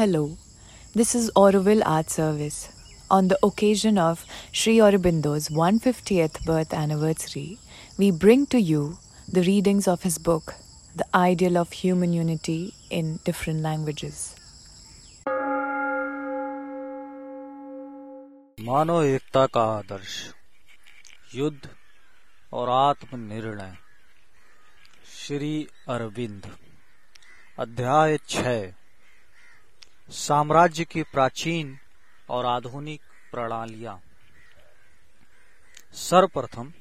Hello, this is Auroville Art Service. On the occasion of Sri Aurobindo's 150th birth anniversary, we bring to you the readings of his book, The Ideal of Human Unity in Different Languages. मानव एकता का आदर्श युद्ध और आत्मनिर्णय श्री अरविंद अध्याय छह साम्राज्य की प्राचीन और आधुनिक प्रणालियाँ। सर्वप्रथम,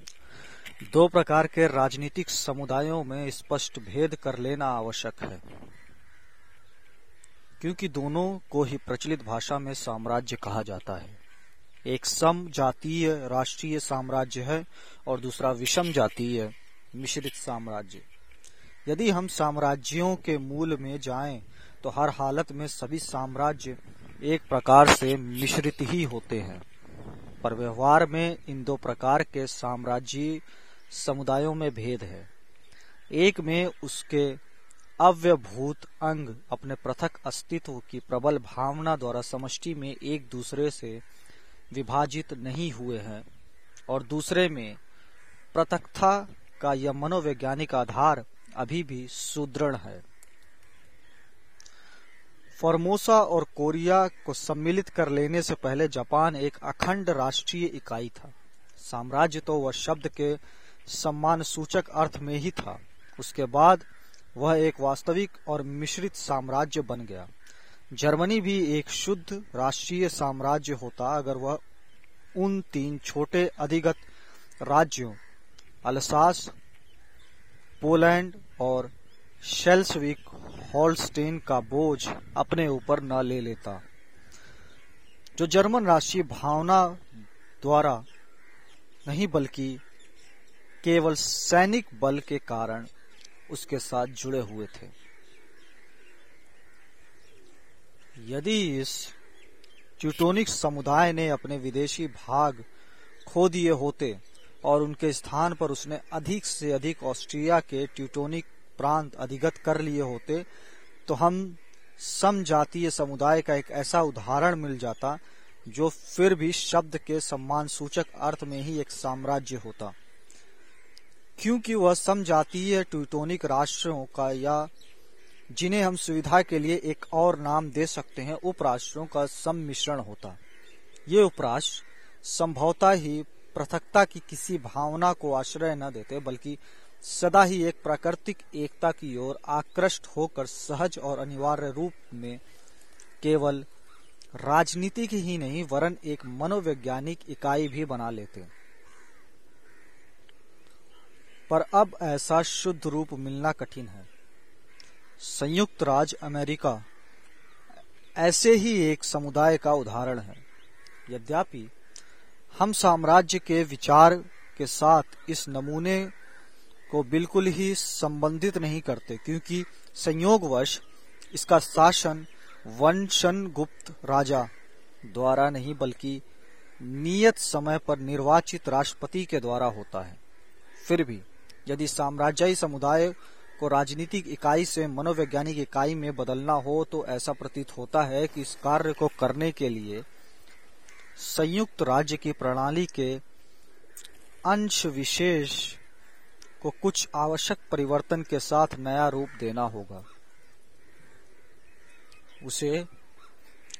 दो प्रकार के राजनीतिक समुदायों में स्पष्ट भेद कर लेना आवश्यक है, क्योंकि दोनों को ही प्रचलित भाषा में साम्राज्य कहा जाता है। एक सम जातीय राष्ट्रीय साम्राज्य है और दूसरा विषम जातीय मिश्रित साम्राज्य। यदि हम साम्राज्यों के मूल में जाएँ तो हर हालत में सभी साम्राज्य एक प्रकार से मिश्रित ही होते हैं। पर व्यवहार में इन दो प्रकार के साम्राज्य समुदायों में भेद है। एक में उसके अव्यभूत अंग अपने पृथक अस्तित्व की प्रबल भावना द्वारा समष्टि में एक दूसरे से विभाजित नहीं हुए हैं, और दूसरे में पृथकता का यह मनोवैज्ञानिक आधार अभी भी सुदृढ़ है। फॉर्मोसा और कोरिया को सम्मिलित कर लेने से पहले जापान एक अखंड राष्ट्रीय इकाई था। साम्राज्य तो वह शब्द के सम्मान सूचक अर्थ में ही था। उसके बाद वह एक वास्तविक और मिश्रित साम्राज्य बन गया। जर्मनी भी एक शुद्ध राष्ट्रीय साम्राज्य होता अगर वह उन तीन छोटे अधिगत राज्यों, अलसास, पोलैंड और शेल्सविक हॉलस्टेन का बोझ अपने ऊपर न ले लेता। जो जर्मन राष्ट्रीय भावना द्वारा नहीं बल्कि केवल सैनिक बल के कारण उसके साथ जुड़े हुए थे। यदि इस ट्यूटोनिक समुदाय ने अपने विदेशी भाग खो दिए होते और उनके स्थान पर उसने अधिक से अधिक ऑस्ट्रिया के ट्यूटोनिक प्रांत अधिगत कर लिए होते तो हम समजातीय समुदाय का एक ऐसा उदाहरण मिल जाता, जो फिर भी शब्द के सम्मान सूचक अर्थ में ही एक साम्राज्य होता। क्योंकि वह समजातीय ट्यूटोनिक राष्ट्रों का या जिन्हें हम सुविधा के लिए एक और नाम दे सकते हैं, उपराष्ट्रों का सम्मिश्रण होता। ये उपराष्ट्र संभवता ही पृथकता की किसी भावना को आश्रय न देते, बल्कि सदा ही एक प्राकृतिक एकता की ओर आकृष्ट होकर सहज और अनिवार्य रूप में केवल राजनीति की ही नहीं, वरन एक मनोवैज्ञानिक इकाई भी बना लेते। पर अब ऐसा शुद्ध रूप मिलना कठिन है। संयुक्त राज्य अमेरिका ऐसे ही एक समुदाय का उदाहरण है। यद्यपि हम साम्राज्य के विचार के साथ इस नमूने को बिल्कुल ही संबंधित नहीं करते, क्योंकि संयोगवश इसका शासन वंशन गुप्त राजा द्वारा नहीं, बल्कि नियत समय पर निर्वाचित राष्ट्रपति के द्वारा होता है। फिर भी, यदि साम्राज्यी समुदाय को राजनीतिक इकाई से मनोवैज्ञानिक इकाई में बदलना हो तो ऐसा प्रतीत होता है कि इस कार्य को करने के लिए संयुक्त राज्य की प्रणाली के अंश विशेष को कुछ आवश्यक परिवर्तन के साथ नया रूप देना होगा। उसे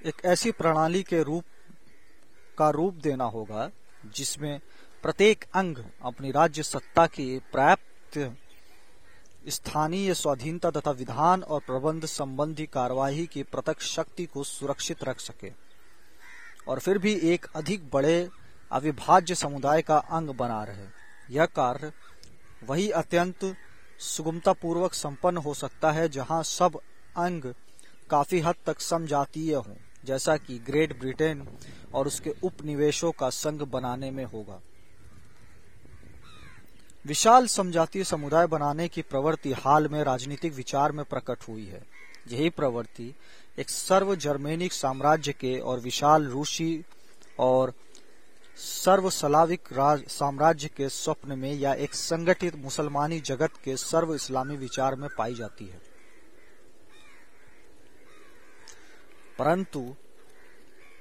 एक ऐसी प्रणाली के रूप, का रूप देना होगा, जिसमें प्रत्येक अंग अपनी राज्य सत्ता की प्राप्त स्थानीय स्वाधीनता तथा विधान और प्रबंध संबंधी कार्यवाही की प्रत्यक्ष शक्ति को सुरक्षित रख सके, और फिर भी एक अधिक बड़े अविभाज्य समुदाय का अंग बना रहे। यह कार्य वही अत्यंत सुगमता पूर्वक संपन्न हो सकता है जहाँ सब अंग काफ़ी हद तक समजातीय हों, जैसा कि ग्रेट ब्रिटेन और उसके उपनिवेशों का संघ बनाने में होगा। विशाल समजातीय समुदाय बनाने की प्रवृत्ति हाल में राजनीतिक विचार में प्रकट हुई है। यही प्रवृत्ति एक सर्व जर्मेनिक साम्राज्य के और विशाल रूसी और सर्व सलाविक साम्राज्य के स्वप्न में या एक संगठित मुसलमानी जगत के सर्व इस्लामी विचार में पाई जाती है। परंतु,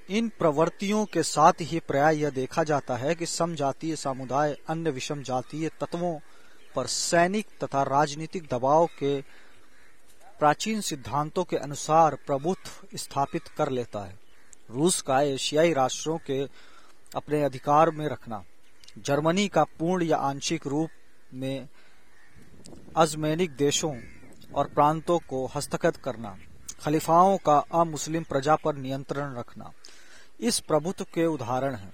इन प्रवृत्तियों के साथ ही प्राय यह देखा जाता है कि समजातीय समुदाय, अन्य विषम जातीय तत्वों पर सैनिक तथा राजनीतिक दबाव के प्राचीन सिद्धांतों के अनुसार प्रभुत्व स्थापित कर लेता है। रूस का एशियाई राष्ट्रों के अपने अधिकार में रखना। जर्मनी का पूर्ण या आंशिक रूप में अजमैनिक देशों और प्रांतों को हस्तगत करना, खलीफाओं का अमुस्लिम प्रजा पर नियंत्रण रखना। इस प्रभुत्व के उदाहरण हैं।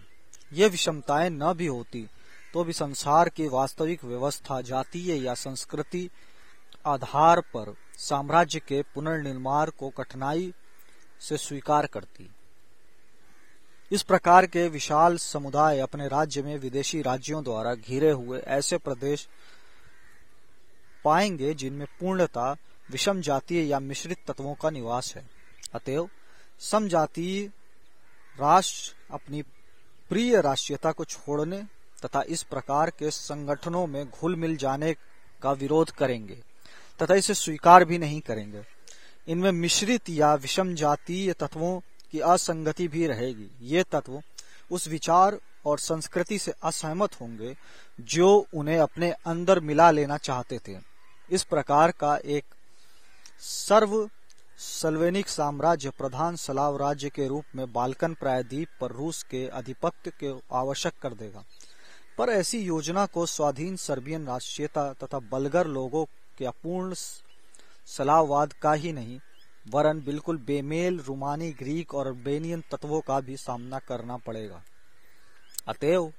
ये विषमताएँ न भी होती तो भी संसार की वास्तविक व्यवस्था, जातीय या संस्कृति आधार पर साम्राज्य के पुनर्निर्माण को कठिनाई से स्वीकार करती। इस प्रकार के विशाल समुदाय अपने राज्य में विदेशी राज्यों द्वारा घिरे हुए ऐसे प्रदेश पाएँगे जिनमें पूर्णता, विषम जातीय या मिश्रित तत्वों का निवास है। अतएव, समजातीय राष्ट्र अपनी प्रिय राष्ट्रीयता को छोड़ने तथा इस प्रकार के संगठनों में घुल मिल जाने का विरोध करेंगे तथा इसे स्वीकार भी नहीं करेंगे। इनमें मिश्रित या विषम जातीय तत्वों की असंगति भी रहेगी। ये तत्व उस विचार और संस्कृति से असहमत होंगे जो उन्हें अपने अंदर मिला लेना चाहते थे। इस प्रकार का एक सर्व सल्वेनिक साम्राज्य प्रधान सलाव राज्य के रूप में बाल्कन प्रायद्वीप पर रूस के आधिपत्य के आवश्यक कर देगा। पर ऐसी योजना को स्वाधीन सर्बियन राष्ट्रीयता तथा बलगर लोगों के अपूर्ण सलाहवाद का ही नहीं वरन बिल्कुल बेमेल, रूमानी, ग्रीक और बेनियन तत्वों का भी सामना करना पड़ेगा। अतएव,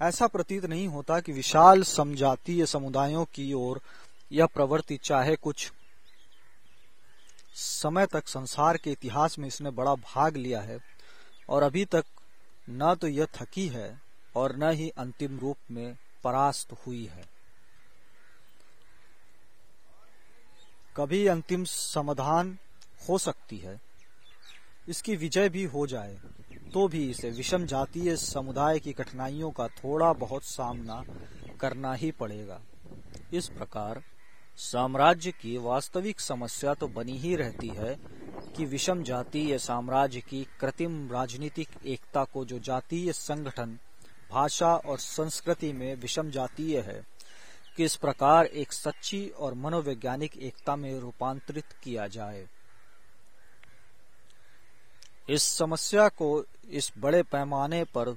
ऐसा प्रतीत नहीं होता कि विशाल समजातीय समुदायों की ओर यह प्रवृत्ति चाहे कुछ समय तक संसार के इतिहास में इसने बड़ा भाग लिया है और अभी तक न तो यह थकी है और न ही अंतिम रूप में परास्त हुई है। कभी अंतिम समाधान हो सकती है। इसकी विजय भी हो जाए तो भी इसे विषम जातीय समुदाय की कठिनाइयों का थोड़ा बहुत सामना करना ही पड़ेगा। इस प्रकार साम्राज्य की वास्तविक समस्या तो बनी ही रहती है कि विषम जातीय साम्राज्य की कृत्रिम राजनीतिक एकता को जो जातीय संगठन, भाषा और संस्कृति में विषम जातीय है कि इस प्रकार एक सच्ची और मनोवैज्ञानिक एकता में रूपांतरित किया जाए। इस समस्या को इस बड़े पैमाने पर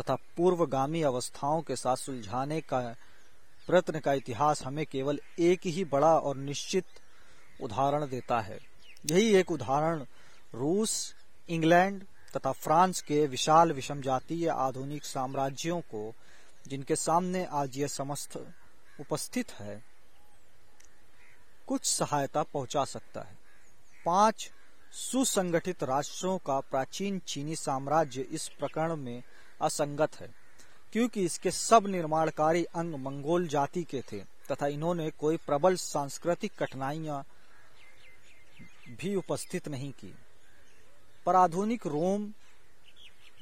तथा पूर्वगामी अवस्थाओं के साथ सुलझाने का प्रयत्न का इतिहास हमें केवल एक ही बड़ा और निश्चित उदाहरण देता है। यही एक उदाहरण रूस, इंग्लैंड तथा फ्रांस के विशाल विषम जातीय आधुनिक साम्राज्यों को, जिनके सामने आज यह समस्त उपस्थित है, कुछ सहायता पहुँचा सकता है। पाँच, सुसंगठित राष्ट्रों का प्राचीन चीनी साम्राज्य इस प्रकरण में असंगत है, क्योंकि इसके सब निर्माणकारी अंग मंगोल जाति के थे, तथा इन्होंने कोई प्रबल सांस्कृतिक कठिनाइयाँ भी उपस्थित नहीं की। पर आधुनिक रोम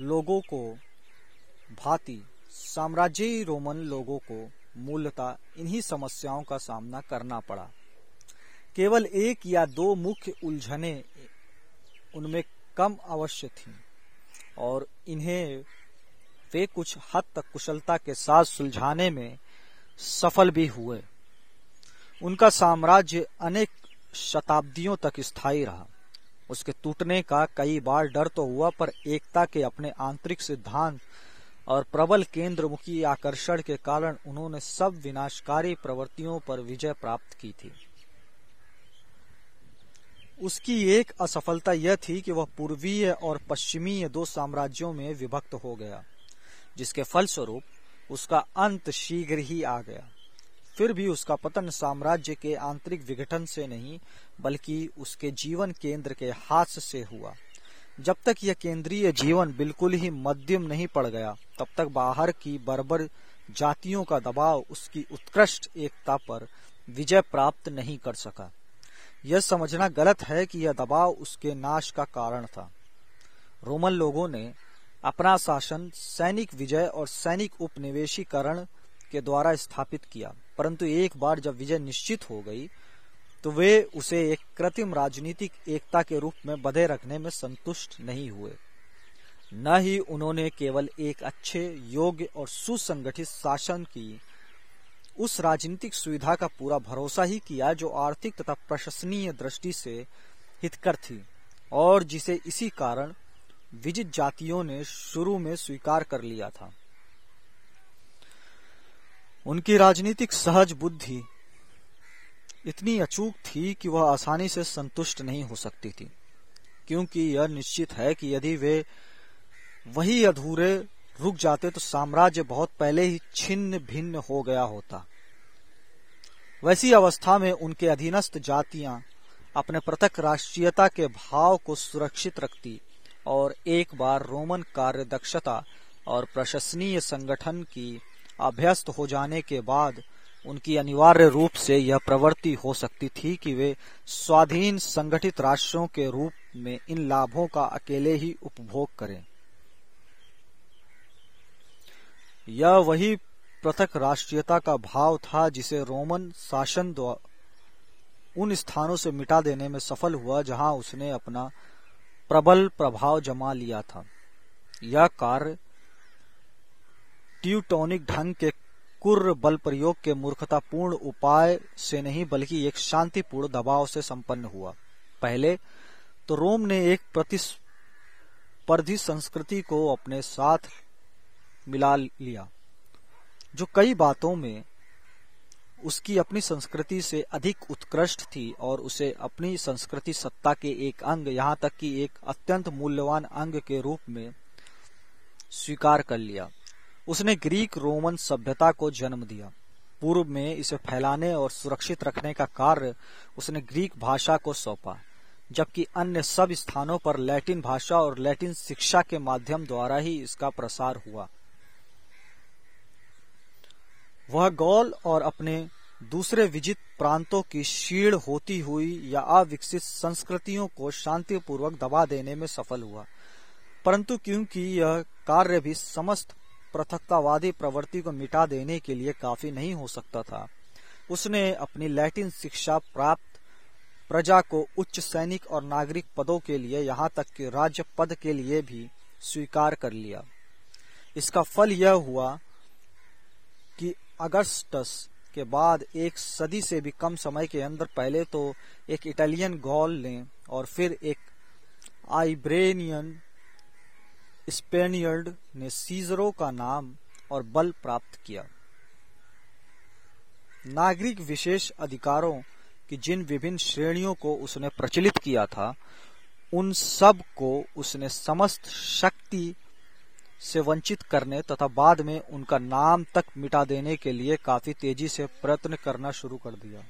लोगों को, भांति साम्राज्यी रोमन लोगों को मूलतः इन्हीं समस्याओं का सामना करना पड़ा। केवल एक या दो मुख्य उलझने उनमें कम अवश्य थीं, और इन्हें वे कुछ हद तक कुशलता के साथ सुलझाने में सफल भी हुए। उनका साम्राज्य अनेक शताब्दियों तक स्थायी रहा। उसके टूटने का कई बार डर तो हुआ, पर एकता के अपने आंतरिक सिद्धांत और प्रबल केंद्र मुखी आकर्षण के कारण उन्होंने सब विनाशकारी प्रवृत्तियों पर विजय प्राप्त की थी। उसकी एक असफलता यह थी कि वह पूर्वीय और पश्चिमीय दो साम्राज्यों में विभक्त हो गया, जिसके फलस्वरूप उसका अंत शीघ्र ही आ गया। फिर भी उसका पतन साम्राज्य के आंतरिक विघटन से नहीं, बल्कि उसके जीवन केंद्र के हाथ से हुआ। जब तक यह केंद्रीय जीवन बिल्कुल ही मध्यम नहीं पड़ गया तब तक बाहर की बर्बर जातियों का दबाव उसकी उत्कृष्ट एकता पर विजय प्राप्त नहीं कर सका। यह समझना गलत है कि यह दबाव उसके नाश का कारण था। रोमन लोगों ने अपना शासन, सैनिक विजय और सैनिक उपनिवेशीकरण के द्वारा स्थापित किया, परंतु एक बार जब विजय निश्चित हो गई तो वे उसे एक कृत्रिम राजनीतिक एकता के रूप में बधे रखने में संतुष्ट नहीं हुए। न ही उन्होंने केवल एक अच्छे, योग्य और सुसंगठित शासन की, उस राजनीतिक सुविधा का पूरा भरोसा ही किया जो आर्थिक तथा प्रशंसनीय दृष्टि से हितकर थी और जिसे इसी कारण विजित जातियों ने शुरू में स्वीकार कर लिया था। उनकी राजनीतिक सहज बुद्धि इतनी अचूक थी कि वह आसानी से संतुष्ट नहीं हो सकती थी, क्योंकि यह निश्चित है कि यदि वे वही अधूरे रुक जाते तो साम्राज्य बहुत पहले ही छिन्न भिन्न हो गया होता। वैसी अवस्था में उनके अधीनस्थ जातियाँ अपने पृथक राष्ट्रीयता के भाव को सुरक्षित रखती और एक बार रोमन कार्य दक्षता और प्रशंसनीय संगठन की अभ्यस्त हो जाने के बाद उनकी अनिवार्य रूप से यह प्रवृत्ति हो सकती थी कि वे स्वाधीन संगठित राष्ट्रों के रूप में इन लाभों का अकेले ही उपभोग करें। यह वही पृथक राष्ट्रीयता का भाव था जिसे रोमन शासन उन स्थानों से मिटा देने में सफल हुआ जहाँ उसने अपना प्रबल प्रभाव जमा लिया था। यह कार्य ट्यूटोनिक ढंग के कुर्र बल प्रयोग के मूर्खतापूर्ण उपाय से नहीं बल्कि एक शांतिपूर्ण दबाव से संपन्न हुआ। पहले तो रोम ने एक प्रतिस्पर्धी संस्कृति को अपने साथ मिला लिया। जो कई बातों में उसकी अपनी संस्कृति से अधिक उत्कृष्ट थी और उसे अपनी संस्कृति सत्ता के एक अंग, यहाँ तक कि एक अत्यंत मूल्यवान अंग के रूप में स्वीकार कर लिया। उसने ग्रीक रोमन सभ्यता को जन्म दिया। पूर्व में इसे फैलाने और सुरक्षित रखने का कार्य उसने ग्रीक भाषा को सौंपा, जबकि अन्य सब स्थानों पर लैटिन भाषा और लैटिन शिक्षा के माध्यम द्वारा ही इसका प्रसार हुआ। वह गौल और अपने दूसरे विजित प्रांतों की शीर्ण होती हुई या अविकसित संस्कृतियों को शांतिपूर्वक दबा देने में सफल हुआ। परंतु क्योंकि यह कार्य भी समस्त पृथकतावादी प्रवृत्ति को मिटा देने के लिए काफ़ी नहीं हो सकता था, उसने अपनी लैटिन शिक्षा प्राप्त प्रजा को उच्च सैनिक और नागरिक पदों के लिए यहाँ तक कि राज्य पद के लिए भी स्वीकार कर लिया। इसका फल यह हुआ कि अगस्टस के बाद एक सदी से भी कम समय के अंदर पहले तो एक इटालियन गॉल ने और फिर एक आइब्रेनियन स्पेनियर्ड ने सीजरो का नाम और बल प्राप्त किया। नागरिक विशेष अधिकारों की जिन विभिन्न श्रेणियों को उसने प्रचलित किया था, उन सबको उसने समस्त शक्ति से वंचित करने तथा बाद में उनका नाम तक मिटा देने के लिए काफ़ी तेज़ी से प्रयत्न करना शुरू कर दिया।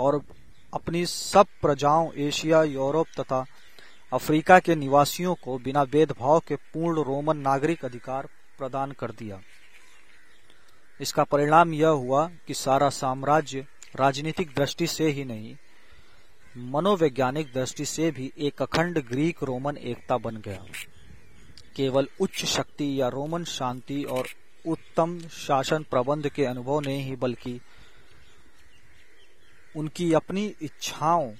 और अपनी सब प्रजाओं, एशिया, यूरोप तथा अफ्रीका के निवासियों को बिना भेदभाव के पूर्ण रोमन नागरिक अधिकार प्रदान कर दिया। इसका परिणाम यह हुआ कि सारा साम्राज्य राजनीतिक दृष्टि से ही नहीं मनोवैज्ञानिक दृष्टि से भी एक अखंड ग्रीक रोमन एकता बन गया। केवल उच्च शक्ति या रोमन शांति और उत्तम शासन प्रबंध के अनुभव नहीं ही, बल्कि उनकी अपनी इच्छाओं,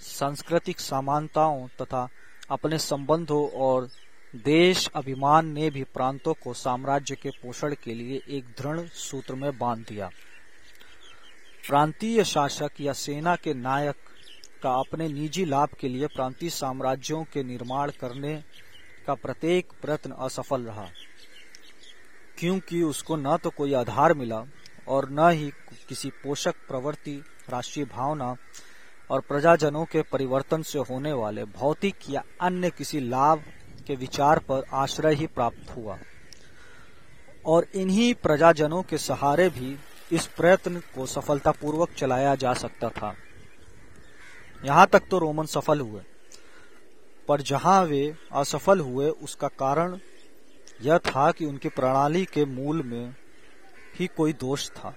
सांस्कृतिक समानताओं तथा अपने संबंधों और देश अभिमान ने भी प्रांतों को साम्राज्य के पोषण के लिए एक दृढ़ सूत्र में बाँध दिया। प्रांतीय शासक या सेना के नायक का अपने निजी लाभ के लिए प्रांतीय साम्राज्यों के निर्माण करने का प्रत्येक प्रयत्न असफल रहा। क्योंकि उसको न तो कोई आधार मिला और न ही किसी पोषक प्रवृत्ति, राष्ट्रीय भावना और प्रजाजनों के परिवर्तन से होने वाले भौतिक या अन्य किसी लाभ के विचार पर आश्रय ही प्राप्त हुआ। और इन्हीं प्रजाजनों के सहारे भी इस प्रयत्न को सफलतापूर्वक चलाया जा सकता था। यहाँ तक तो रोमन सफल हुए। पर जहाँ वे असफल हुए, उसका कारण यह था कि उनकी प्रणाली के मूल में ही कोई दोष था।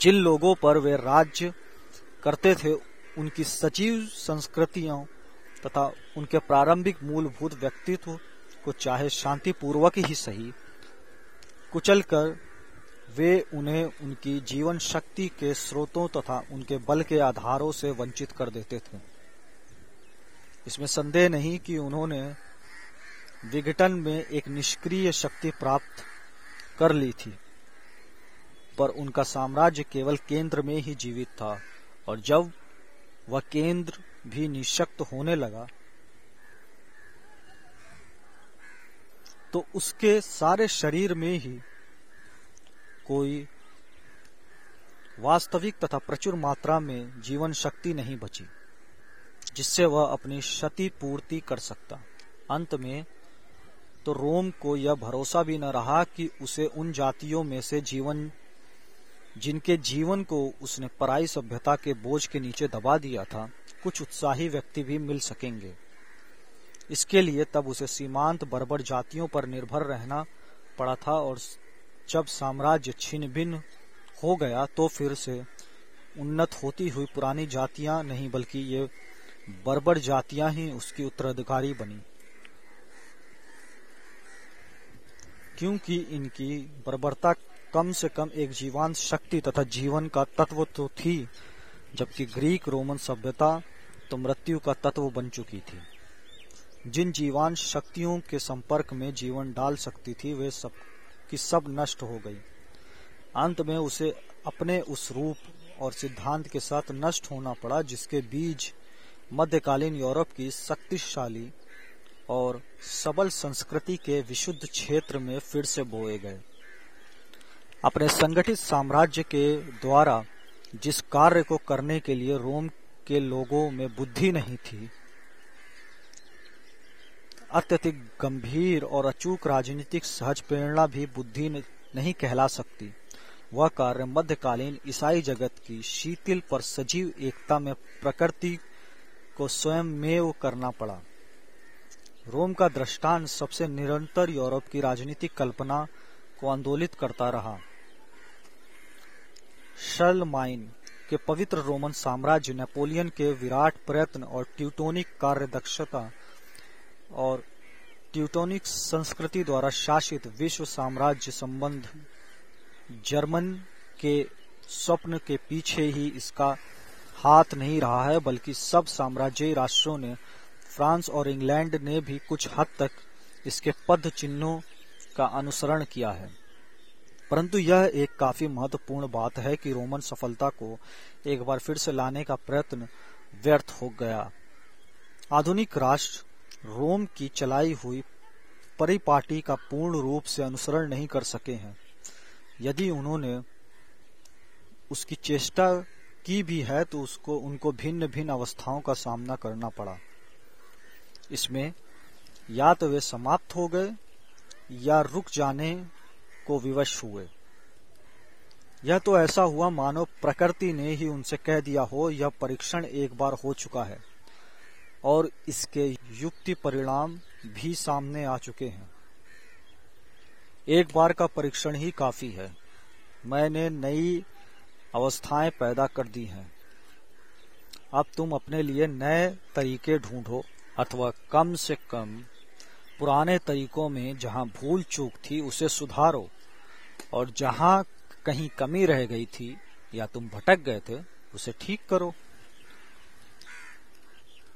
जिन लोगों पर वे राज्य करते थे, उनकी सचिव संस्कृतियों तथा उनके प्रारंभिक मूलभूत व्यक्तित्व को चाहे शांतिपूर्वक ही सही कुचल कर वे उन्हें उनकी जीवन शक्ति के स्रोतों तथा उनके बल के आधारों से वंचित कर देते थे। इसमें संदेह नहीं कि उन्होंने विघटन में एक निष्क्रिय शक्ति प्राप्त कर ली थी, पर उनका साम्राज्य केवल केंद्र में ही जीवित था, और जब वह केंद्र भी निशक्त होने लगा तो उसके सारे शरीर में ही कोई वास्तविक तथा प्रचुर मात्रा में जीवन शक्ति नहीं बची, जिससे वह अपनी क्षति पूर्ति कर सकता। अंत में तो रोम को यह भरोसा भी न रहा कि उसे उन जातियों में से जीवन, जिनके जीवन को उसने पराई सभ्यता के बोझ के नीचे दबा दिया था, कुछ उत्साही व्यक्ति भी मिल सकेंगे। इसके लिए तब उसे सीमांत बर्बर जातियों पर निर्भर रहना पड़ा था और जब साम्राज्य छिन्न भिन्न हो गया तो फिर से उन्नत होती हुई पुरानी जातियाँ नहीं, बल्कि ये बर्बर जातियाँ ही उसकी उत्तराधिकारी बनी। क्योंकि इनकी बर्बरता कम से कम एक जीवांत शक्ति तथा जीवन का तत्व तो थी, जबकि ग्रीक रोमन सभ्यता तो मृत्यु का तत्व बन चुकी थी। जिन जीवान शक्तियों के संपर्क में जीवन डाल सकती थी, वे सब की सब नष्ट हो गई। अंत में उसे अपने उस रूप और सिद्धांत के साथ नष्ट होना पड़ा, जिसके बीज मध्यकालीन यूरोप की शक्तिशाली और सबल संस्कृति के विशुद्ध क्षेत्र में फिर से बोए गए। अपने संगठित साम्राज्य के द्वारा जिस कार्य को करने के लिए रोम के लोगों में बुद्धि नहीं थी अत्यधिक गंभीर और अचूक राजनीतिक सहज प्रेरणा भी बुद्धि नहीं कहला सकती। वह कार्य मध्यकालीन ईसाई जगत की शीतल पर सजीव एकता में प्रकृति को स्वयं में करना पड़ा। रोम का दृष्टांत सबसे निरंतर यूरोप की राजनीतिक कल्पना को आंदोलित करता रहा। शर्लमाइन के पवित्र रोमन साम्राज्य नेपोलियन के विराट प्रयत्न और ट्यूटोनिक कार्य दक्षता और ट्यूटोनिक संस्कृति द्वारा शासित विश्व साम्राज्य संबंध जर्मन के स्वप्न के पीछे ही इसका हाथ नहीं रहा है, बल्कि सब साम्राज्यी राष्ट्रों ने, फ्रांस और इंग्लैंड ने भी कुछ हद तक इसके पद चिन्हों का अनुसरण किया है। परंतु यह एक काफ़ी महत्वपूर्ण बात है कि रोमन सफलता को एक बार फिर से लाने का प्रयत्न व्यर्थ हो गया। आधुनिक राष्ट्र रोम की चलाई हुई परिपाटी का पूर्ण रूप से अनुसरण नहीं कर सके हैं। यदि उन्होंने उसकी चेष्टा की भी है तो उसको, उनको भिन्न भिन्न अवस्थाओं का सामना करना पड़ा। इसमें या तो वे समाप्त हो गए, या रुक जाने को विवश हुए। यह तो ऐसा हुआ मानो प्रकृति ने ही उनसे कह दिया हो, यह परीक्षण एक बार हो चुका है। और इसके युक्ति परिणाम भी सामने आ चुके हैं। एक बार का परीक्षण ही काफ़ी है। मैंने नई अवस्थाएँ पैदा कर दी हैं। अब तुम अपने लिए नए तरीके ढूंढो, अथवा कम से कम पुराने तरीकों में जहाँ भूल चूक थी उसे सुधारो, और जहाँ कहीं कमी रह गई थी या तुम भटक गए थे उसे ठीक करो।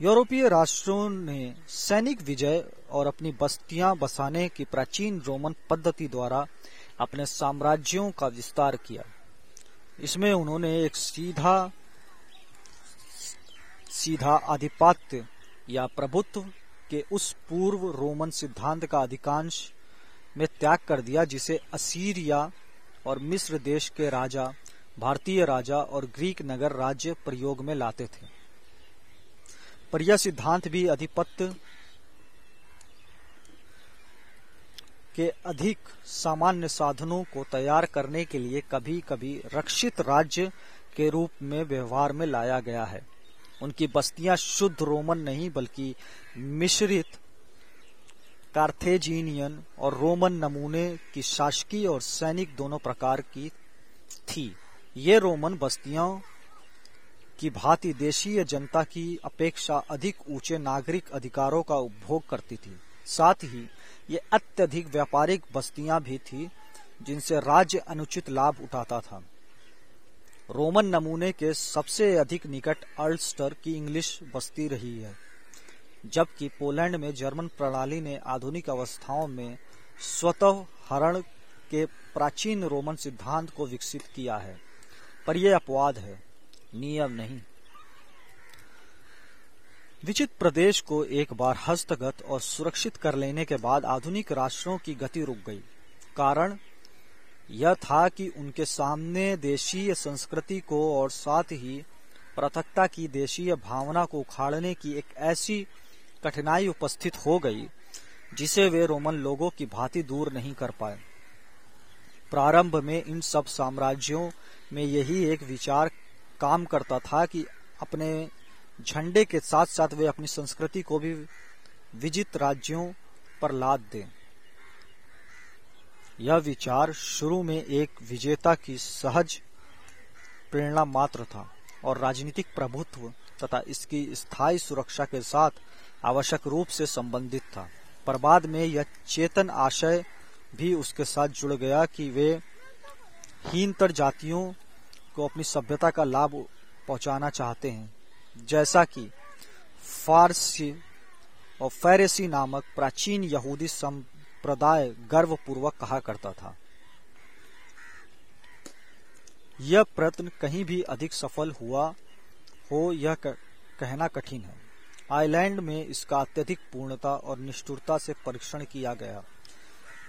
यूरोपीय राष्ट्रों ने सैनिक विजय और अपनी बस्तियाँ बसाने की प्राचीन रोमन पद्धति द्वारा अपने साम्राज्यों का विस्तार किया। इसमें उन्होंने एक सीधा सीधा आधिपत्य या प्रभुत्व के उस पूर्व रोमन सिद्धांत का अधिकांश में त्याग कर दिया, जिसे असीरिया और मिस्र देश के राजा, भारतीय राजा और ग्रीक नगर राज्य प्रयोग में लाते थे। पर यह सिद्धांत भी अधिपत्य के अधिक सामान्य साधनों को तैयार करने के लिए कभी कभी रक्षित राज्य के रूप में व्यवहार में लाया गया है। उनकी बस्तियाँ शुद्ध रोमन नहीं, बल्कि मिश्रित कार्थेजीनियन और रोमन नमूने की शासकीय और सैनिक दोनों प्रकार की थी। ये रोमन बस्तियों की भांति देशीय जनता की अपेक्षा अधिक ऊँचे नागरिक अधिकारों का उपभोग करती थी। साथ ही ये अत्यधिक व्यापारिक बस्तियाँ भी थी, जिनसे राज्य अनुचित लाभ उठाता था। रोमन नमूने के सबसे अधिक निकट अल्स्टर की इंग्लिश बस्ती रही है, जबकि पोलैंड में जर्मन प्रणाली ने आधुनिक अवस्थाओं में स्वतः हरण के प्राचीन रोमन सिद्धांत को विकसित किया है। पर यह अपवाद है नियम नहीं। विचित प्रदेश को एक बार हस्तगत और सुरक्षित कर लेने के बाद आधुनिक राष्ट्रों की गति रुक गई। कारण? यह था कि उनके सामने देशीय संस्कृति को और साथ ही पृथकता की देशीय भावना को उखाड़ने की एक ऐसी कठिनाई उपस्थित हो गई, जिसे वे रोमन लोगों की भांति दूर नहीं कर पाए। प्रारंभ में इन सब साम्राज्यों में यही एक विचार काम करता था कि अपने झंडे के साथ साथ वे अपनी संस्कृति को भी विजित राज्यों पर लाद दें। यह विचार शुरू में एक विजेता की सहज प्रेरणा मात्र था और राजनीतिक प्रभुत्व तथा इसकी स्थायी सुरक्षा के साथ आवश्यक रूप से संबंधित था। पर बाद में यह चेतन आशय भी उसके साथ जुड़ गया कि वे हीनतर जातियों को अपनी सभ्यता का लाभ पहुंचाना चाहते हैं। जैसा कि फारसी और फैरेसी नामक प्राचीन यहूदी संप्रदाय गर्वपूर्वक कहा करता था। यह प्रयत्न कहीं भी अधिक सफल हुआ हो, यह कहना कठिन है। आइलैंड में इसका अत्यधिक पूर्णता और निष्ठुरता से परीक्षण किया गया,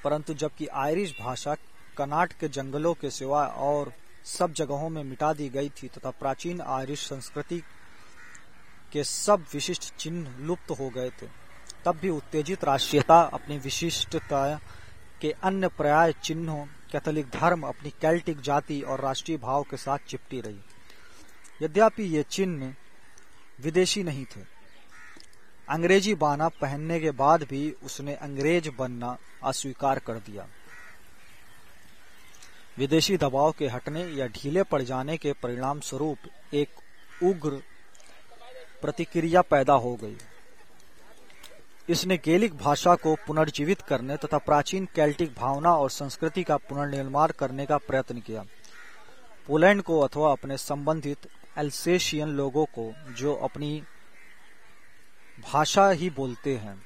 परंतु जबकि आयरिश भाषा कनाट के जंगलों के सिवा और सब जगहों में मिटा दी गई थी तथा प्राचीन आयरिश संस्कृति के सब विशिष्ट चिन्ह लुप्त हो गए थे। तब भी उत्तेजित राष्ट्रीयता अपनी विशिष्टता के अन्य पर्याय चिन्हों, कैथोलिक धर्म, अपनी कैल्टिक जाति और राष्ट्रीय भाव के साथ चिपटी रही। यद्यपि ये चिन्ह विदेशी नहीं थे। अंग्रेज़ी बाना पहनने के बाद भी उसने अंग्रेज़ बनना अस्वीकार कर दिया। विदेशी दबाव के हटने या ढीले पड़ जाने के परिणाम स्वरूप एक उग्र प्रतिक्रिया पैदा हो गई। इसने गेलिक भाषा को पुनर्जीवित करने तथा प्राचीन कैल्टिक भावना और संस्कृति का पुनर्निर्माण करने का प्रयत्न किया। पोलैंड को अथवा अपने संबंधित एल्सेशियन लोगों को जो अपनी भाषा ही बोलते हैं,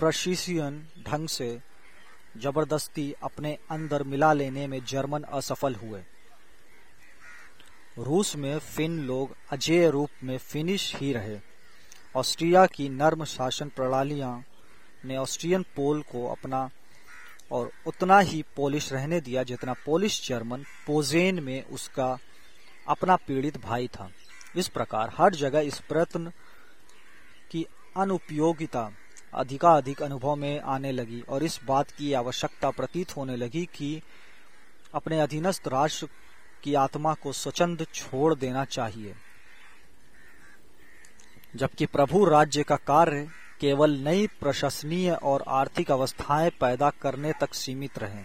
प्रशिशियन ढंग से ज़बरदस्ती अपने अंदर मिला लेने में जर्मन असफल हुए। रूस में फिन लोग अजय रूप में फिनिश ही रहे। ऑस्ट्रिया की नर्म शासन प्रणालियाँ ने ऑस्ट्रियन पोल को अपना और उतना ही पोलिश रहने दिया जितना पोलिश जर्मन पोजेन में उसका अपना पीड़ित भाई था। इस प्रकार हर जगह इस प्रयत्न की अनुपयोगिता अधिकाधिक अनुभव में आने लगी और इस बात की आवश्यकता प्रतीत होने लगी कि अपने अधीनस्थ राष्ट्र की आत्मा को स्वचंद छोड़ देना चाहिए। जबकि प्रभु राज्य का कार्य केवल नई प्रशासनीय और आर्थिक अवस्थाएँ पैदा करने तक सीमित रहे।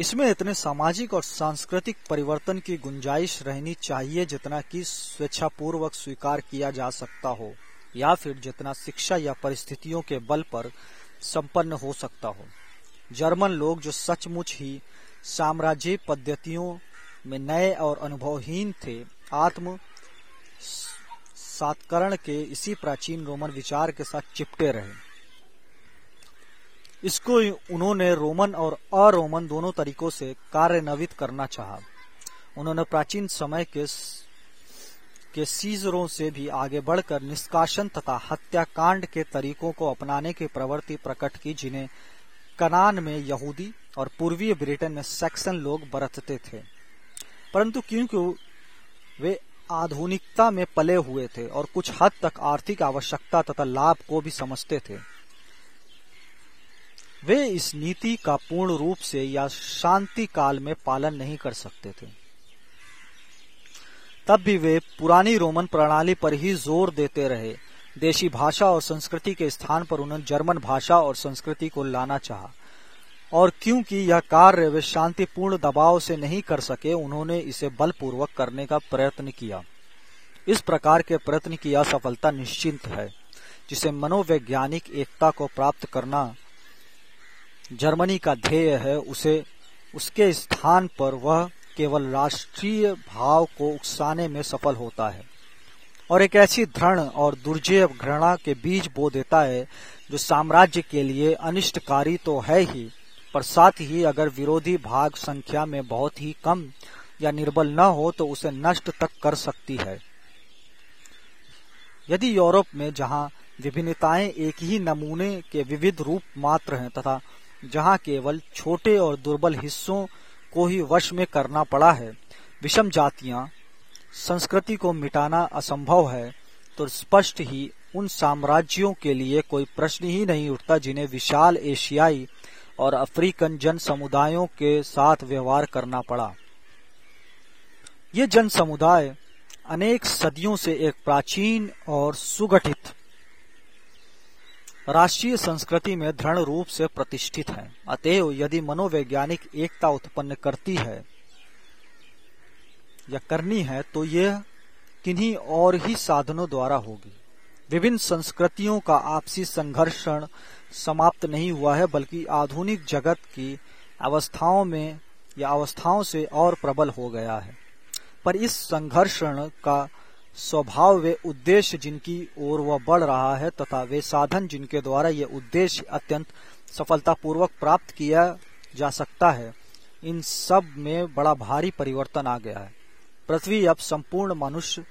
इसमें इतने सामाजिक और सांस्कृतिक परिवर्तन की गुंजाइश रहनी चाहिए जितना कि स्वेच्छापूर्वक स्वीकार किया जा सकता हो। या फिर जितना शिक्षा या परिस्थितियों के बल पर संपन्न हो सकता हो। जर्मन लोग जो सचमुच ही साम्राज्य पद्धतियों में नए और अनुभवहीन थे, आत्म सातकरण के इसी प्राचीन रोमन विचार के साथ चिपटे रहे। इसको उन्होंने रोमन और अरोमन दोनों तरीकों से कार्यान्वित करना चाहा। उन्होंने प्राचीन समय के के सीजरों से भी आगे बढ़कर निष्कासन तथा हत्याकांड के तरीकों को अपनाने की प्रवृत्ति प्रकट की जिन्हें कनान में यहूदी और पूर्वीय ब्रिटेन में सैक्सन लोग बरतते थे। परंतु क्योंकि वे आधुनिकता में पले हुए थे और कुछ हद तक आर्थिक आवश्यकता तथा लाभ को भी समझते थे, वे इस नीति का पूर्ण रूप से या शांति काल में पालन नहीं कर सकते थे। तब भी वे पुरानी रोमन प्रणाली पर ही ज़ोर देते रहे। देशी भाषा और संस्कृति के स्थान पर उन्होंने जर्मन भाषा और संस्कृति को लाना चाहा। और क्योंकि यह कार्य वे शांतिपूर्ण दबाव से नहीं कर सके, उन्होंने इसे बलपूर्वक करने का प्रयत्न किया। इस प्रकार के प्रयत्न की असफलता निश्चिंत है, जिसे मनोवैज्ञानिक एकता को प्राप्त करना जर्मनी का ध्येय है। उसे, उसके स्थान पर वह केवल राष्ट्रीय भाव को उकसाने में सफल होता है। और एक ऐसी दृढ़ और दुर्जय घृणा के बीज बो देता है, जो साम्राज्य के लिए अनिष्टकारी तो है ही, पर साथ ही अगर विरोधी भाग संख्या में बहुत ही कम या निर्बल न हो तो उसे नष्ट तक कर सकती है। यदि यूरोप में जहाँ विभिन्नताएँ एक ही नमूने के विविध रूप मात्र हैं, तथा जहाँ केवल छोटे और दुर्बल हिस्सों को ही वश में करना पड़ा है। विषम जातियाँ, संस्कृति को मिटाना असंभव है तो स्पष्ट ही उन साम्राज्यों के लिए कोई प्रश्न ही नहीं उठता जिन्हें विशाल एशियाई और अफ्रीकन जन समुदायों के साथ व्यवहार करना पड़ा। ये जन समुदाय अनेक सदियों से एक प्राचीन और सुगठित राष्ट्रीय संस्कृति में दृढ़ रूप से प्रतिष्ठित है। अतएव यदि मनोवैज्ञानिक एकता उत्पन्न करती है या करनी है तो यह किन्हीं और ही साधनों द्वारा होगी। विभिन्न संस्कृतियों का आपसी संघर्षण समाप्त नहीं हुआ है, बल्कि आधुनिक जगत की अवस्थाओं में या अवस्थाओं से और प्रबल हो गया है। पर इस संघर्षण का स्वभाव वे उद्देश्य जिनकी ओर वह बढ़ रहा है तथा वे साधन जिनके द्वारा ये उद्देश्य अत्यंत सफलतापूर्वक प्राप्त किया जा सकता है, इन सब में बड़ा भारी परिवर्तन आ गया है। पृथ्वी अब संपूर्ण मनुष्य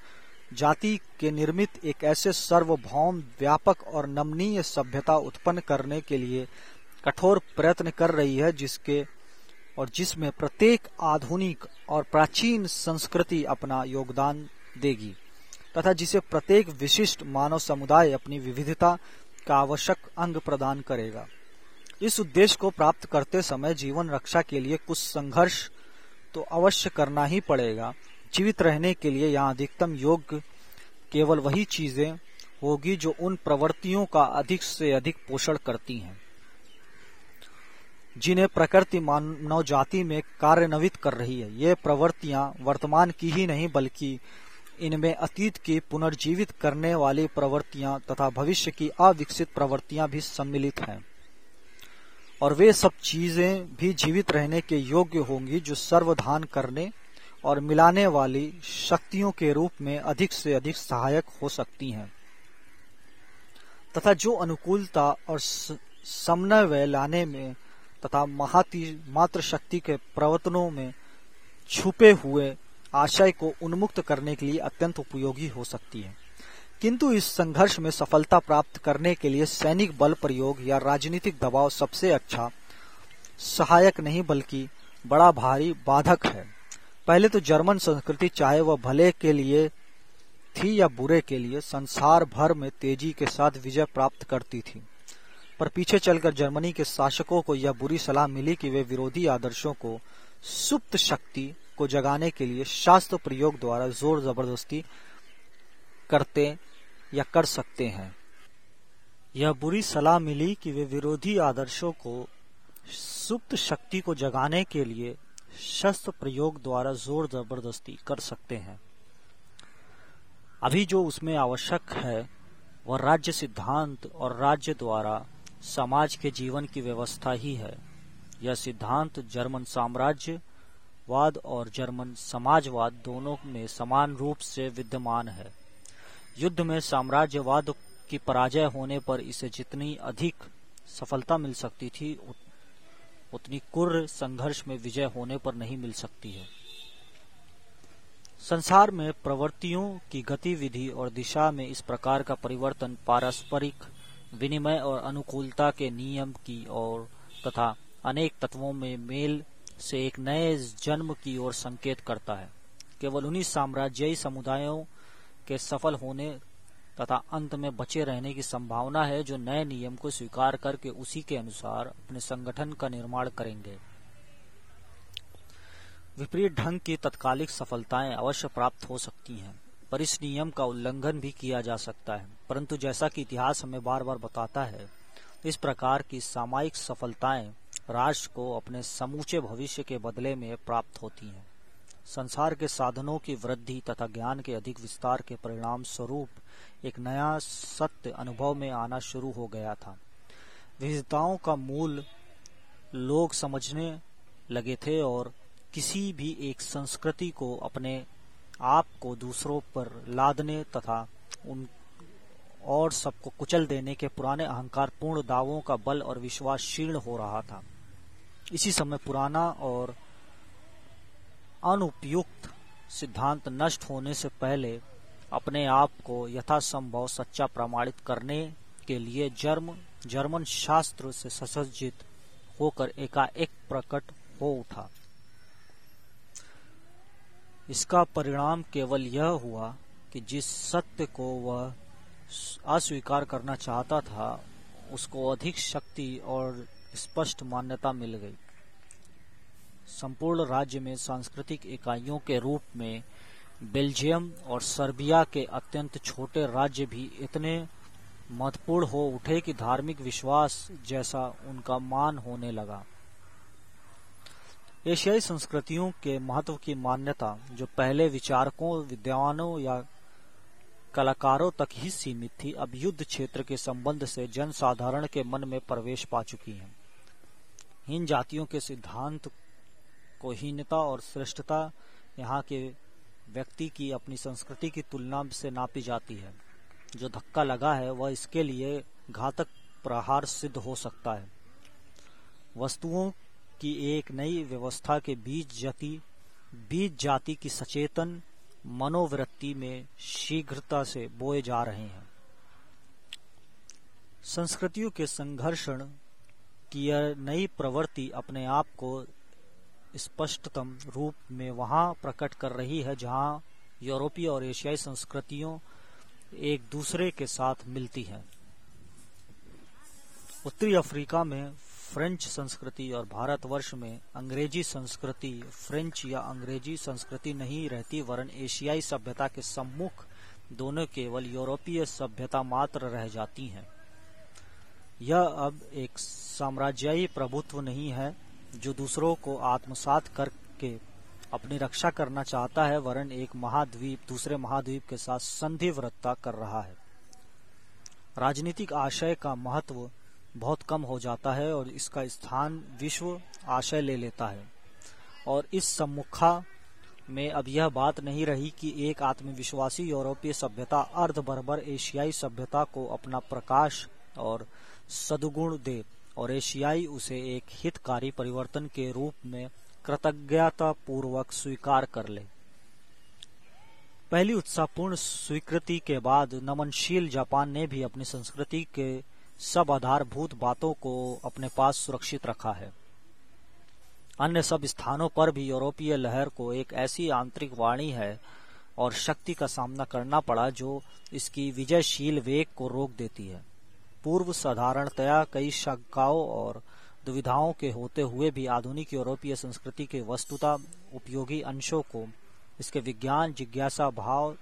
जाति के निर्मित एक ऐसे सर्वभौम, व्यापक और नमनीय सभ्यता उत्पन्न करने के लिए कठोर प्रयत्न कर रही है, जिसके और जिसमें प्रत्येक आधुनिक और प्राचीन संस्कृति अपना योगदान देगी। तथा जिसे प्रत्येक विशिष्ट मानव समुदाय अपनी विविधता का आवश्यक अंग प्रदान करेगा। इस उद्देश्य को प्राप्त करते समय जीवन रक्षा के लिए कुछ संघर्ष तो अवश्य करना ही पड़ेगा। जीवित रहने के लिए यहाँ अधिकतम योग्य केवल वही चीज़ें होगी जो उन प्रवृत्तियों का अधिक से अधिक पोषण करती हैं, जिन्हें प्रकृति मानव जाति में कार्यान्वित कर रही है। ये प्रवृत्तियाँ वर्तमान की ही नहीं, बल्कि इनमें अतीत की पुनर्जीवित करने वाली प्रवृत्तियाँ तथा भविष्य की अविकसित प्रवृत्तियाँ भी सम्मिलित हैं। और वे सब चीज़ें भी जीवित रहने के योग्य होंगी जो सर्वधान करने और मिलाने वाली शक्तियों के रूप में अधिक से अधिक सहायक हो सकती हैं। तथा जो अनुकूलता और समन्वय लाने में तथा महाती मात्र शक्ति के प्रवर्तनों में छुपे हुए आशय को उन्मुक्त करने के लिए अत्यंत उपयोगी हो सकती है। किंतु इस संघर्ष में सफलता प्राप्त करने के लिए सैनिक बल प्रयोग या राजनीतिक दबाव सबसे अच्छा सहायक नहीं बल्कि बड़ा भारी बाधक है। पहले तो जर्मन संस्कृति चाहे वह भले के लिए थी या बुरे के लिए, संसार भर में तेज़ी के साथ विजय प्राप्त करती थी। पर पीछे चलकर जर्मनी के शासकों को यह बुरी सलाह मिली कि वे विरोधी आदर्शों को सुप्त शक्ति को जगाने के लिए शास्त्र प्रयोग द्वारा ज़ोर ज़बरदस्ती करते या कर सकते हैं। यह बुरी सलाह मिली कि वे विरोधी आदर्शों को सुप्त शक्ति को जगाने के लिए शस्त्र प्रयोग द्वारा ज़ोर ज़बरदस्ती कर सकते हैं। अभी जो उसमें आवश्यक है, वह राज्य सिद्धांत और राज्य द्वारा समाज के जीवन की व्यवस्था ही है। यह सिद्धांत जर्मन साम्राज्यवाद और जर्मन समाजवाद दोनों में समान रूप से विद्यमान है। युद्ध में साम्राज्यवाद की पराजय होने पर इसे जितनी अधिक सफलता मिल सकती थी उतनी कुर्र संघर्ष में विजय होने पर नहीं मिल सकती है। संसार में प्रवृत्तियों की गतिविधि और दिशा में इस प्रकार का परिवर्तन पारस्परिक विनिमय और अनुकूलता के नियम की और तथा अनेक तत्वों में मेल से एक नए जन्म की ओर संकेत करता है। केवल उन्हीं साम्राज्यी समुदायों के सफल होने तथा अंत में बचे रहने की संभावना है जो नए नियम को स्वीकार करके उसी के अनुसार अपने संगठन का निर्माण करेंगे। विपरीत ढंग की तत्कालिक सफलताएँ अवश्य प्राप्त हो सकती हैं, पर इस नियम का उल्लंघन भी किया जा सकता है। परंतु जैसा कि इतिहास हमें बार बार बताता है, इस प्रकार की सामायिक सफलताएँ राष्ट्र को अपने समूचे भविष्य के बदले में प्राप्त होती हैं। संसार के साधनों की वृद्धि तथा ज्ञान के अधिक विस्तार के परिणाम स्वरूप एक नया सत्य अनुभव में आना शुरू हो गया था। विविधताओं का मूल लोग समझने लगे थे और किसी भी एक संस्कृति को अपने आप को दूसरों पर लादने तथा उन और सबको कुचल देने के पुराने अहंकार पूर्ण दावों का बल और विश्वास क्षीर्ण हो रहा था। इसी समय पुराना और अनुपयुक्त सिद्धांत नष्ट होने से पहले अपने आप को यथासंभव सच्चा प्रमाणित करने के लिए जर्म, जर्मन शास्त्र से ससज्जित होकर एकाएक प्रकट हो उठा। इसका परिणाम केवल यह हुआ कि जिस सत्य को वह अस्वीकार करना चाहता था, उसको अधिक शक्ति और स्पष्ट मान्यता मिल गई। संपूर्ण राज्य में सांस्कृतिक इकाइयों के रूप में बेल्जियम और सर्बिया के अत्यंत छोटे राज्य भी इतने महत्वपूर्ण हो उठे कि धार्मिक विश्वास जैसा उनका मान होने लगा। एशियाई संस्कृतियों के महत्व की मान्यता जो पहले विचारकों, विद्वानों या कलाकारों तक ही सीमित थी, अब युद्ध क्षेत्र के संबंध से जनसाधारण के मन में प्रवेश पा चुकी है। इन जातियों के सिद्धांत को हीनता और श्रेष्ठता यहाँ के व्यक्ति की अपनी संस्कृति की तुलना से नापी जाती है। जो धक्का लगा है, वह इसके लिए घातक प्रहार सिद्ध हो सकता है। वस्तुओं की एक नई व्यवस्था के बीच जाति बीज जाति की सचेतन मनोवृत्ति में शीघ्रता से बोए जा रहे हैं। संस्कृतियों के संघर्षण की यह नई प्रवृत्ति अपने आप को स्पष्टतम रूप में वहाँ प्रकट कर रही है जहाँ यूरोपीय और एशियाई संस्कृतियों एक दूसरे के साथ मिलती है। उत्तरी अफ्रीका में फ्रेंच संस्कृति और भारतवर्ष में अंग्रेज़ी संस्कृति, फ्रेंच या अंग्रेज़ी संस्कृति नहीं रहती, वरन एशियाई सभ्यता के सम्मुख दोनों केवल यूरोपीय सभ्यता मात्र रह जाती हैं। यह अब एक साम्राज्यी प्रभुत्व नहीं है, जो दूसरों को आत्मसात करके अपनी रक्षा करना चाहता है, वरन एक महाद्वीप दूसरे महाद्वीप के साथ संधि व्रतता कर रहा है। राजनीतिक आशय का महत्व बहुत कम हो जाता है और इसका स्थान विश्व आशय ले लेता है। और इस सम्मुखा में अब यह बात नहीं रही कि एक आत्मविश्वासी यूरोपीय सभ्यता अर्ध बरबर एशियाई सभ्यता को अपना प्रकाश और सदगुण दे और एशियाई उसे एक हितकारी परिवर्तन के रूप में कृतज्ञता पूर्वक स्वीकार कर ले। पहली उत्साहपूर्ण स्वीकृति के बाद नमनशील जापान ने भी अपनी संस्कृति के सब आधारभूत बातों को अपने पास सुरक्षित रखा है। अन्य सब स्थानों पर भी यूरोपीय लहर को एक ऐसी आंतरिक वाणी है और शक्ति का सामना करना पड़ा जो इसकी विजयशील वेग को रोक देती है। पूर्व साधारणतया कई शंकाओं और दुविधाओं के होते हुए भी आधुनिक यूरोपीय संस्कृति के वस्तुता उपयोगी अंशों को, इसके विज्ञान, जिज्ञासा, भाव,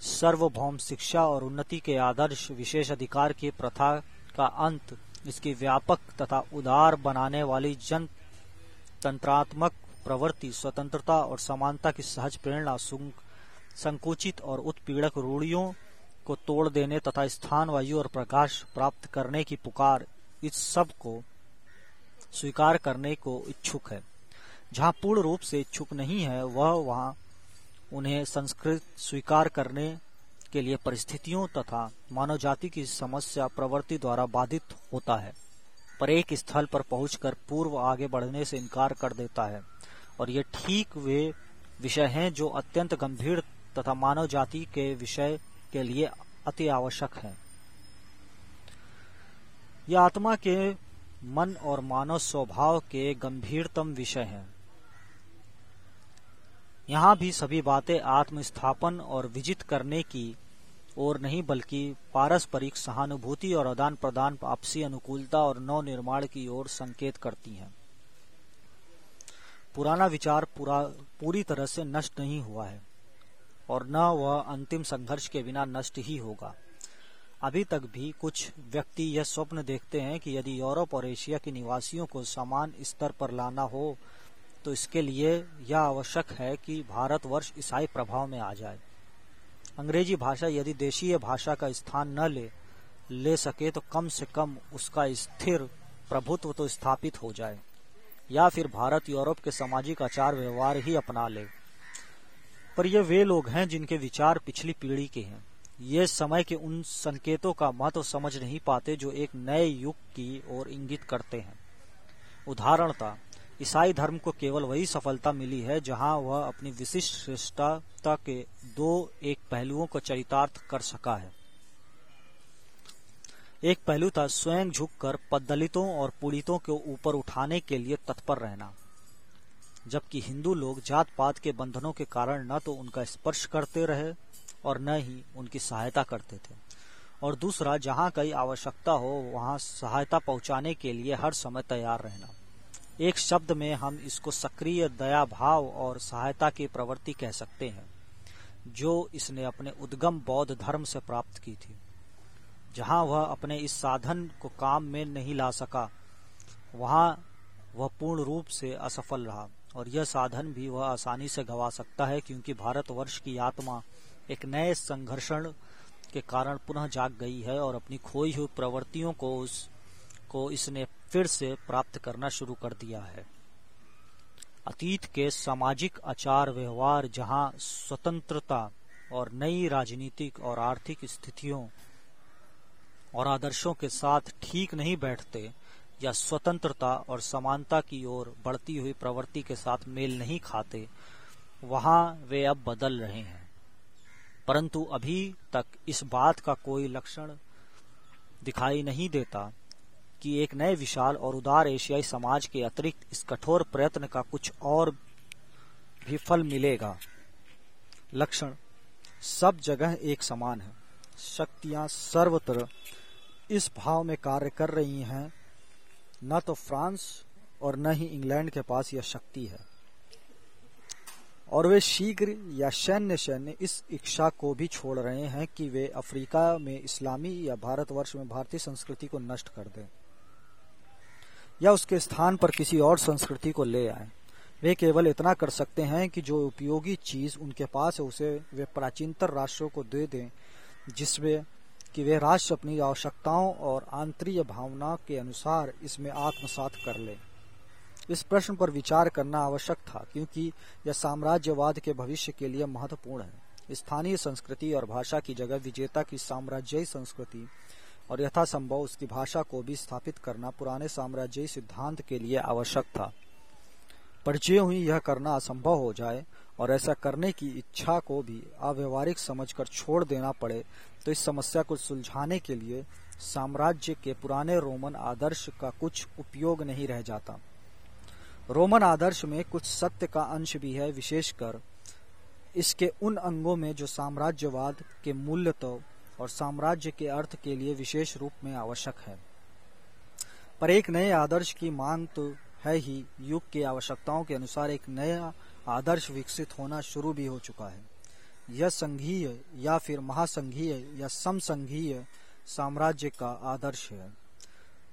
सर्वभौम शिक्षा और उन्नति के आदर्श विशेष अधिकार की प्रथा का अंत, इसकी व्यापक तथा उदार बनाने वाली जन तंत्रात्मक प्रवृत्ति, स्वतंत्रता और समानता की सहज प्रेरणा संकुचित और उत्पीड़क रूढ़ियों को तोड़ देने तथा स्थान, वायु और प्रकाश प्राप्त करने की पुकार इस सबको स्वीकार करने को इच्छुक है। जहाँ पूर्ण रूप से इच्छुक नहीं है, वह वहाँ उन्हें संस्कृत स्वीकार करने के लिए परिस्थितियों तथा मानव जाति की समस्या प्रवृत्ति द्वारा बाधित होता है, पर एक स्थल पर पहुंचकर पूर्व आगे बढ़ने से इनकार कर देता है। और ये ठीक वे विषय हैं जो अत्यंत गंभीर तथा मानव जाति के विषय के लिए अति आवश्यक है। यह आत्मा के मन और मानव स्वभाव के गंभीरतम विषय हैं। यहाँ भी सभी बातें आत्मस्थापन और विजित करने की ओर नहीं, बल्कि पारस्परिक सहानुभूति और आदान प्रदान आपसी अनुकूलता और नव निर्माण की ओर संकेत करती हैं। पुराना विचार पूरा पूरी तरह से नष्ट नहीं हुआ है। और न वह अंतिम संघर्ष के बिना नष्ट ही होगा। अभी तक भी कुछ व्यक्ति यह स्वप्न देखते हैं कि यदि यूरोप और एशिया के निवासियों को समान स्तर पर लाना हो तो इसके लिए यह आवश्यक है कि भारतवर्ष ईसाई प्रभाव में आ जाए। अंग्रेज़ी भाषा यदि देशीय भाषा का स्थान न ले ले सके तो कम से कम उसका स्थिर प्रभुत्व तो स्थापित हो जाए, या फिर भारत यूरोप के सामाजिक आचार व्यवहार ही अपना ले। पर ये वे लोग हैं जिनके विचार पिछली पीढ़ी के हैं। ये समय के उन संकेतों का महत्व समझ नहीं पाते जो एक नए युग की ओर इंगित करते हैं। उदाहरणता ईसाई धर्म को केवल वही सफलता मिली है जहाँ वह अपनी विशिष्ट श्रेष्ठता के दो एक पहलुओं को चरितार्थ कर सका है। एक पहलू था, स्वयं झुककर दलितों और पीड़ितों के ऊपर उठाने के लिए तत्पर रहना। जबकि हिंदू लोग जात पात के बंधनों के कारण न तो उनका स्पर्श करते रहे और न ही उनकी सहायता करते थे। और दूसरा, जहाँ कई आवश्यकता हो, वहाँ सहायता पहुँचाने के लिए हर समय तैयार रहना। एक शब्द में हम इसको सक्रिय दया भाव और सहायता की प्रवृत्ति कह सकते हैं, जो इसने अपने उद्गम बौद्ध धर्म से प्राप्त की थी। जहाँ वह अपने इस साधन को काम में नहीं ला सका, वहाँ वह पूर्ण रूप से असफल रहा। और यह साधन भी वह आसानी से गवा सकता है, क्योंकि भारतवर्ष की आत्मा एक नए संघर्षण के कारण पुनः जाग गई है और अपनी खोई हुई प्रवृत्तियों को उस, को इसने फिर से प्राप्त करना शुरू कर दिया है। अतीत के सामाजिक आचार व्यवहार जहाँ स्वतंत्रता और नई राजनीतिक और आर्थिक स्थितियों और आदर्शों के साथ ठीक नहीं बैठते या स्वतंत्रता और समानता की ओर बढ़ती हुई प्रवृत्ति के साथ मेल नहीं खाते, वहाँ वे अब बदल रहे हैं। परंतु अभी तक इस बात का कोई लक्षण दिखाई नहीं देता कि एक नए विशाल और उदार एशियाई समाज के अतिरिक्त इस कठोर प्रयत्न का कुछ और भी फल मिलेगा। लक्षण, सब जगह एक समान है। शक्तियाँ सर्वत्र इस भाव में कार्य कर रही हैं न तो फ्रांस और न ही इंग्लैंड के पास यह शक्ति है। और वे शीघ्र या सैन्य सैन्य इस इच्छा को भी छोड़ रहे हैं कि वे अफ्रीका में इस्लामी या भारतवर्ष में भारतीय संस्कृति को नष्ट कर दें। या उसके स्थान पर किसी और संस्कृति को ले आए। वे केवल इतना कर सकते हैं कि जो उपयोगी चीज़ उनके पास है, उसे वे प्राचीनतर राष्ट्रों को दे दें, जिसमें कि वे राष्ट्र अपनी आवश्यकताओं और आंतरिक भावना के अनुसार इसमें आत्मसात कर ले। इस प्रश्न पर विचार करना आवश्यक था, क्योंकि यह साम्राज्यवाद के भविष्य के लिए महत्वपूर्ण है। स्थानीय संस्कृति और भाषा की जगह विजेता की साम्राज्यी संस्कृति और यथासंभव उसकी भाषा को भी स्थापित करना पुराने साम्राज्यी सिद्धांत के लिए आवश्यक था। परिचय हुई यह करना असंभव हो जाए और ऐसा करने की इच्छा को भी अव्यवहारिक समझकर छोड़ देना पड़े तो इस समस्या को सुलझाने के लिए साम्राज्य के पुराने रोमन आदर्श का कुछ उपयोग नहीं रह जाता। रोमन आदर्श में कुछ सत्य का अंश भी है, विशेषकर इसके उन अंगों में जो साम्राज्यवाद के मूल्य तो और साम्राज्य के अर्थ के लिए विशेष रूप में आवश्यक है। पर एक नए आदर्श की मांग तो है ही, युग की आवश्यकताओं के अनुसार एक नया आदर्श विकसित होना शुरू भी हो चुका है। यह संघीय या फिर महासंघीय या समसंघीय साम्राज्य का आदर्श है।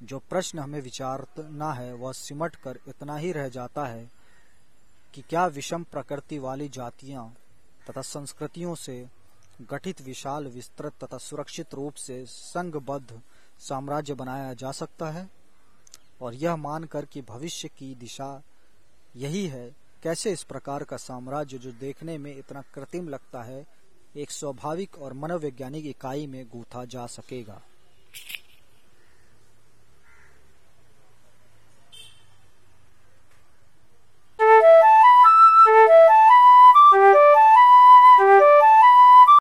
जो प्रश्न हमें विचारना है, वह सिमट कर इतना ही रह जाता है कि क्या विषम प्रकृति वाली जातियाँ तथा संस्कृतियों से गठित विशाल विस्तृत तथा सुरक्षित रूप से संघबद्ध साम्राज्य बनाया जा सकता है? और यह मानकर कि भविष्य की दिशा यही है कैसे इस प्रकार का साम्राज्य जो देखने में इतना कृत्रिम लगता है, एक स्वाभाविक और मनोवैज्ञानिक इकाई में गूथा जा सकेगा?